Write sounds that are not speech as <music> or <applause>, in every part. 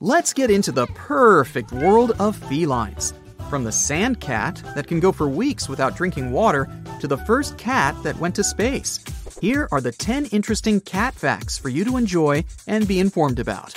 Let's get into the perfect world of felines. From the sand cat that can go for weeks without drinking water to the first cat that went to space. Here are the 10 interesting cat facts for you to enjoy and be informed about.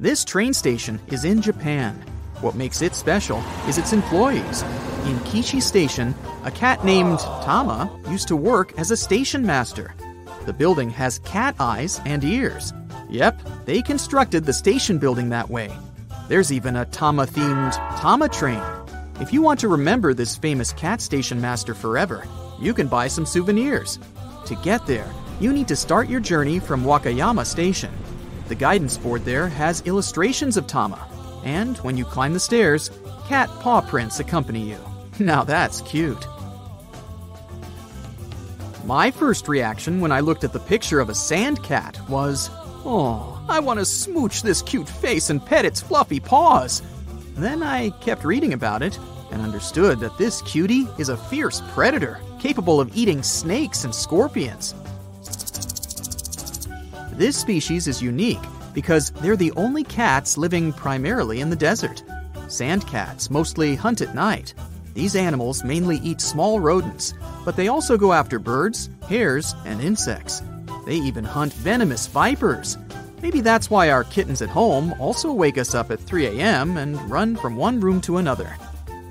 This train station is in Japan. What makes it special is its employees. In Kishi Station, a cat named Tama used to work as a station master. The building has cat eyes and ears. Yep, they constructed the station building that way. There's even a Tama themed Tama train. If you want to remember this famous cat station master forever, you can buy some souvenirs. To get there, you need to start your journey from Wakayama Station. The guidance board there has illustrations of Tama, and when you climb the stairs, cat paw prints accompany you. <laughs> Now that's cute. My first reaction when I looked at the picture of a sand cat was, Oh, I want to smooch this cute face and pet its fluffy paws. Then I kept reading about it and understood that this cutie is a fierce predator capable of eating snakes and scorpions. This species is unique because they're the only cats living primarily in the desert. Sand cats mostly hunt at night. These animals mainly eat small rodents, but they also go after birds, hares, and insects. They even hunt venomous vipers. Maybe that's why our kittens at home also wake us up at 3 a.m. and run from one room to another.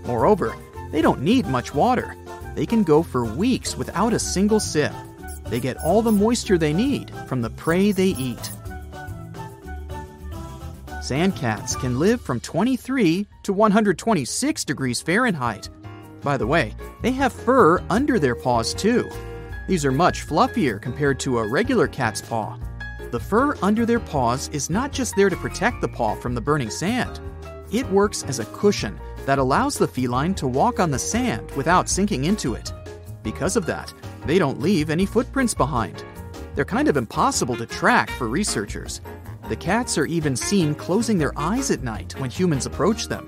Moreover, they don't need much water. They can go for weeks without a single sip. They get all the moisture they need from the prey they eat. Sand cats can live from 23 to 126 degrees Fahrenheit. By the way, they have fur under their paws too. These are much fluffier compared to a regular cat's paw. The fur under their paws is not just there to protect the paw from the burning sand. It works as a cushion that allows the feline to walk on the sand without sinking into it. Because of that, they don't leave any footprints behind. They're kind of impossible to track for researchers. The cats are even seen closing their eyes at night when humans approach them.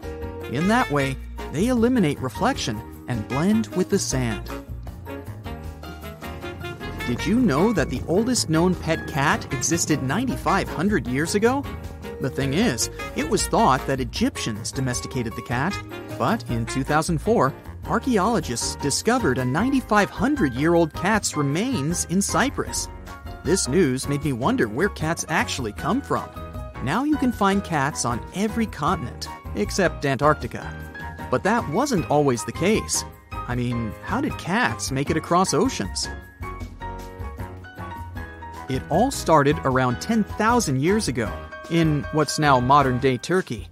In that way, they eliminate reflection and blend with the sand. Did you know that the oldest known pet cat existed 9,500 years ago? The thing is, it was thought that Egyptians domesticated the cat, but in 2004, archaeologists discovered a 9,500 year old cat's remains in Cyprus. This news made me wonder where cats actually come from. Now you can find cats on every continent, except Antarctica. But that wasn't always the case. I mean, how did cats make it across oceans? It all started around 10,000 years ago, in what's now modern day Turkey.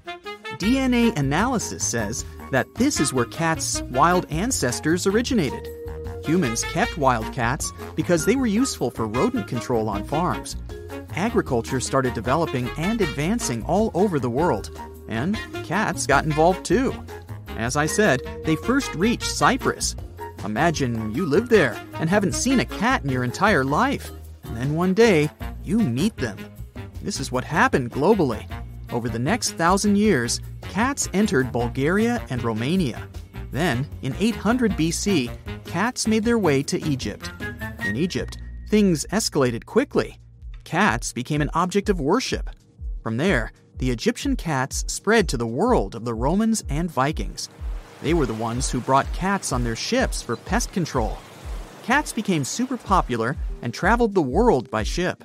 DNA analysis says that this is where cats' wild ancestors originated. Humans kept wild cats because they were useful for rodent control on farms. Agriculture started developing and advancing all over the world, and cats got involved too. As I said, they first reached Cyprus. Imagine you live there and haven't seen a cat in your entire life. And then one day, you meet them. This is what happened globally. Over the next thousand years, cats entered Bulgaria and Romania. Then, in 800 BC, cats made their way to Egypt. In Egypt, things escalated quickly. Cats became an object of worship. From there, the Egyptian cats spread to the world of the Romans and Vikings. They were the ones who brought cats on their ships for pest control. Cats became super popular and traveled the world by ship.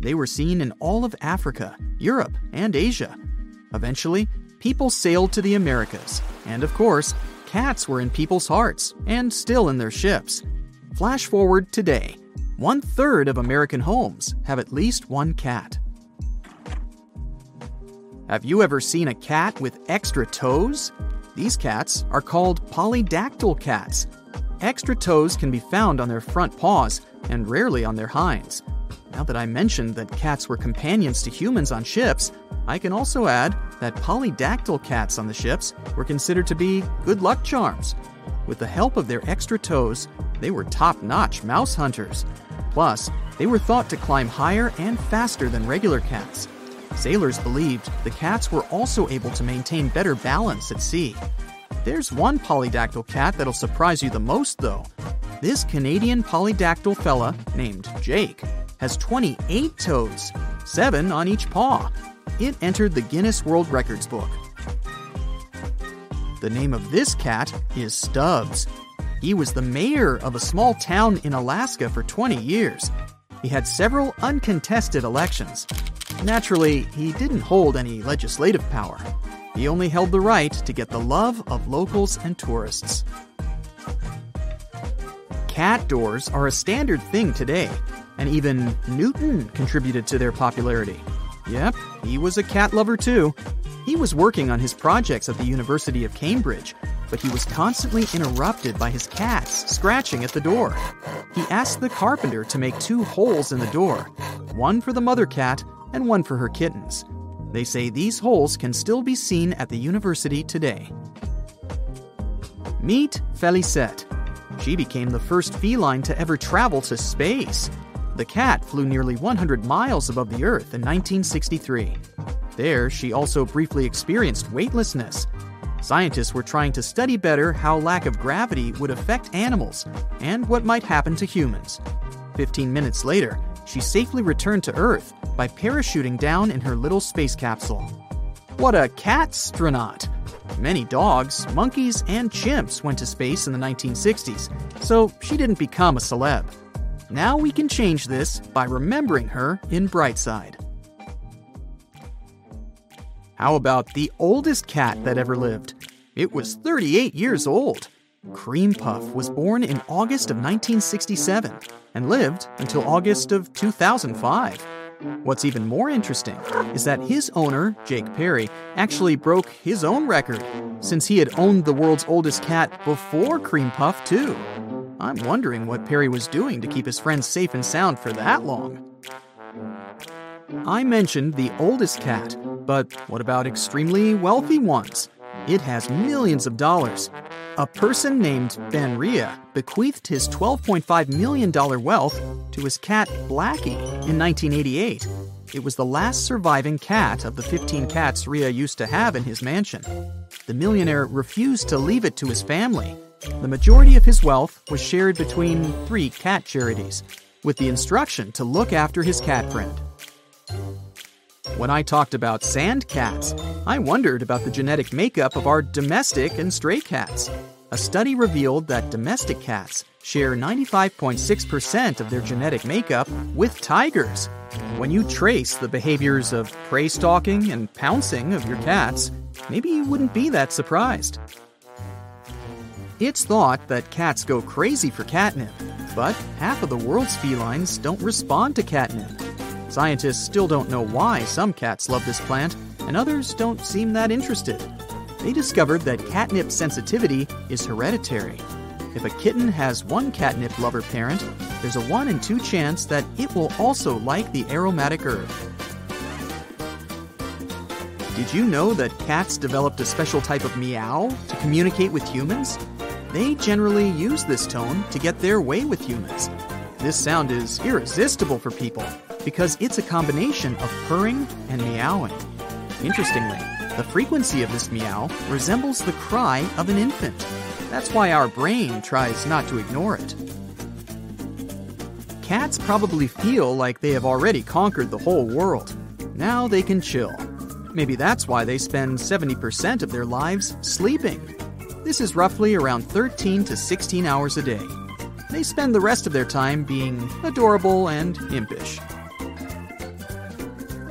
They were seen in all of Africa, Europe, and Asia. Eventually, people sailed to the Americas, and of course, cats were in people's hearts and still in their ships. Flash forward today. One third of American homes have at least one cat. Have you ever seen a cat with extra toes? These cats are called polydactyl cats. Extra toes can be found on their front paws and rarely on their hinds. Now that I mentioned that cats were companions to humans on ships, I can also add that polydactyl cats on the ships were considered to be good luck charms. With the help of their extra toes, they were top notch mouse hunters. Plus, they were thought to climb higher and faster than regular cats. Sailors believed the cats were also able to maintain better balance at sea. There's one polydactyl cat that'll surprise you the most, though. This Canadian polydactyl fella, named Jake, has 28 toes. seven on each paw. It entered the Guinness World Records book. The name of this cat is Stubbs. He was the mayor of a small town in Alaska for 20 years. He had several uncontested elections. Naturally, he didn't hold any legislative power. He only held the right to get the love of locals and tourists. Cat doors are a standard thing today, and even Newton contributed to their popularity. Yep, he was a cat lover too. He was working on his projects at the University of Cambridge, but he was constantly interrupted by his cats scratching at the door. He asked the carpenter to make two holes in the door, one for the mother cat and one for her kittens. They say these holes can still be seen at the university today. Meet Felicette. She became the first feline to ever travel to space. The cat flew nearly 100 miles above the Earth in 1963. There, she also briefly experienced weightlessness. Scientists were trying to study better how lack of gravity would affect animals and what might happen to humans. Fifteen minutes later, she safely returned to Earth by parachuting down in her little space capsule. What a catstronaut! Many dogs, monkeys, and chimps went to space in the 1960s, so she didn't become a celeb. Now we can change this by remembering her in Brightside. How about the oldest cat that ever lived? It was 38 years old. Cream Puff was born in August of 1967 and lived until August of 2005. What's even more interesting is that his owner, Jake Perry, actually broke his own record since he had owned the world's oldest cat before Cream Puff, too. I'm wondering what Perry was doing to keep his friends safe and sound for that long. I mentioned the oldest cat, but what about extremely wealthy ones? It has millions of dollars. A person named Ben Rea bequeathed his $12.5 million wealth to his cat Blackie in 1988. It was the last surviving cat of the 15 cats Rea used to have in his mansion. The millionaire refused to leave it to his family. The majority of his wealth was shared between three cat charities, with the instruction to look after his cat friend. When I talked about sand cats, I wondered about the genetic makeup of our domestic and stray cats. A study revealed that domestic cats share 95.6% of their genetic makeup with tigers. When you trace the behaviors of prey stalking and pouncing of your cats, maybe you wouldn't be that surprised. It's thought that cats go crazy for catnip, but half of the world's felines don't respond to catnip. Scientists still don't know why some cats love this plant, and others don't seem that interested. They discovered that catnip sensitivity is hereditary. If a kitten has one catnip lover parent, there's a 1 in 2 chance that it will also like the aromatic herb. Did you know that cats developed a special type of meow to communicate with humans? They generally use this tone to get their way with humans. This sound is irresistible for people because it's a combination of purring and meowing. Interestingly, the frequency of this meow resembles the cry of an infant. That's why our brain tries not to ignore it. Cats probably feel like they have already conquered the whole world. Now they can chill. Maybe that's why they spend 70% of their lives sleeping. This is roughly around 13 to 16 hours a day. They spend the rest of their time being adorable and impish.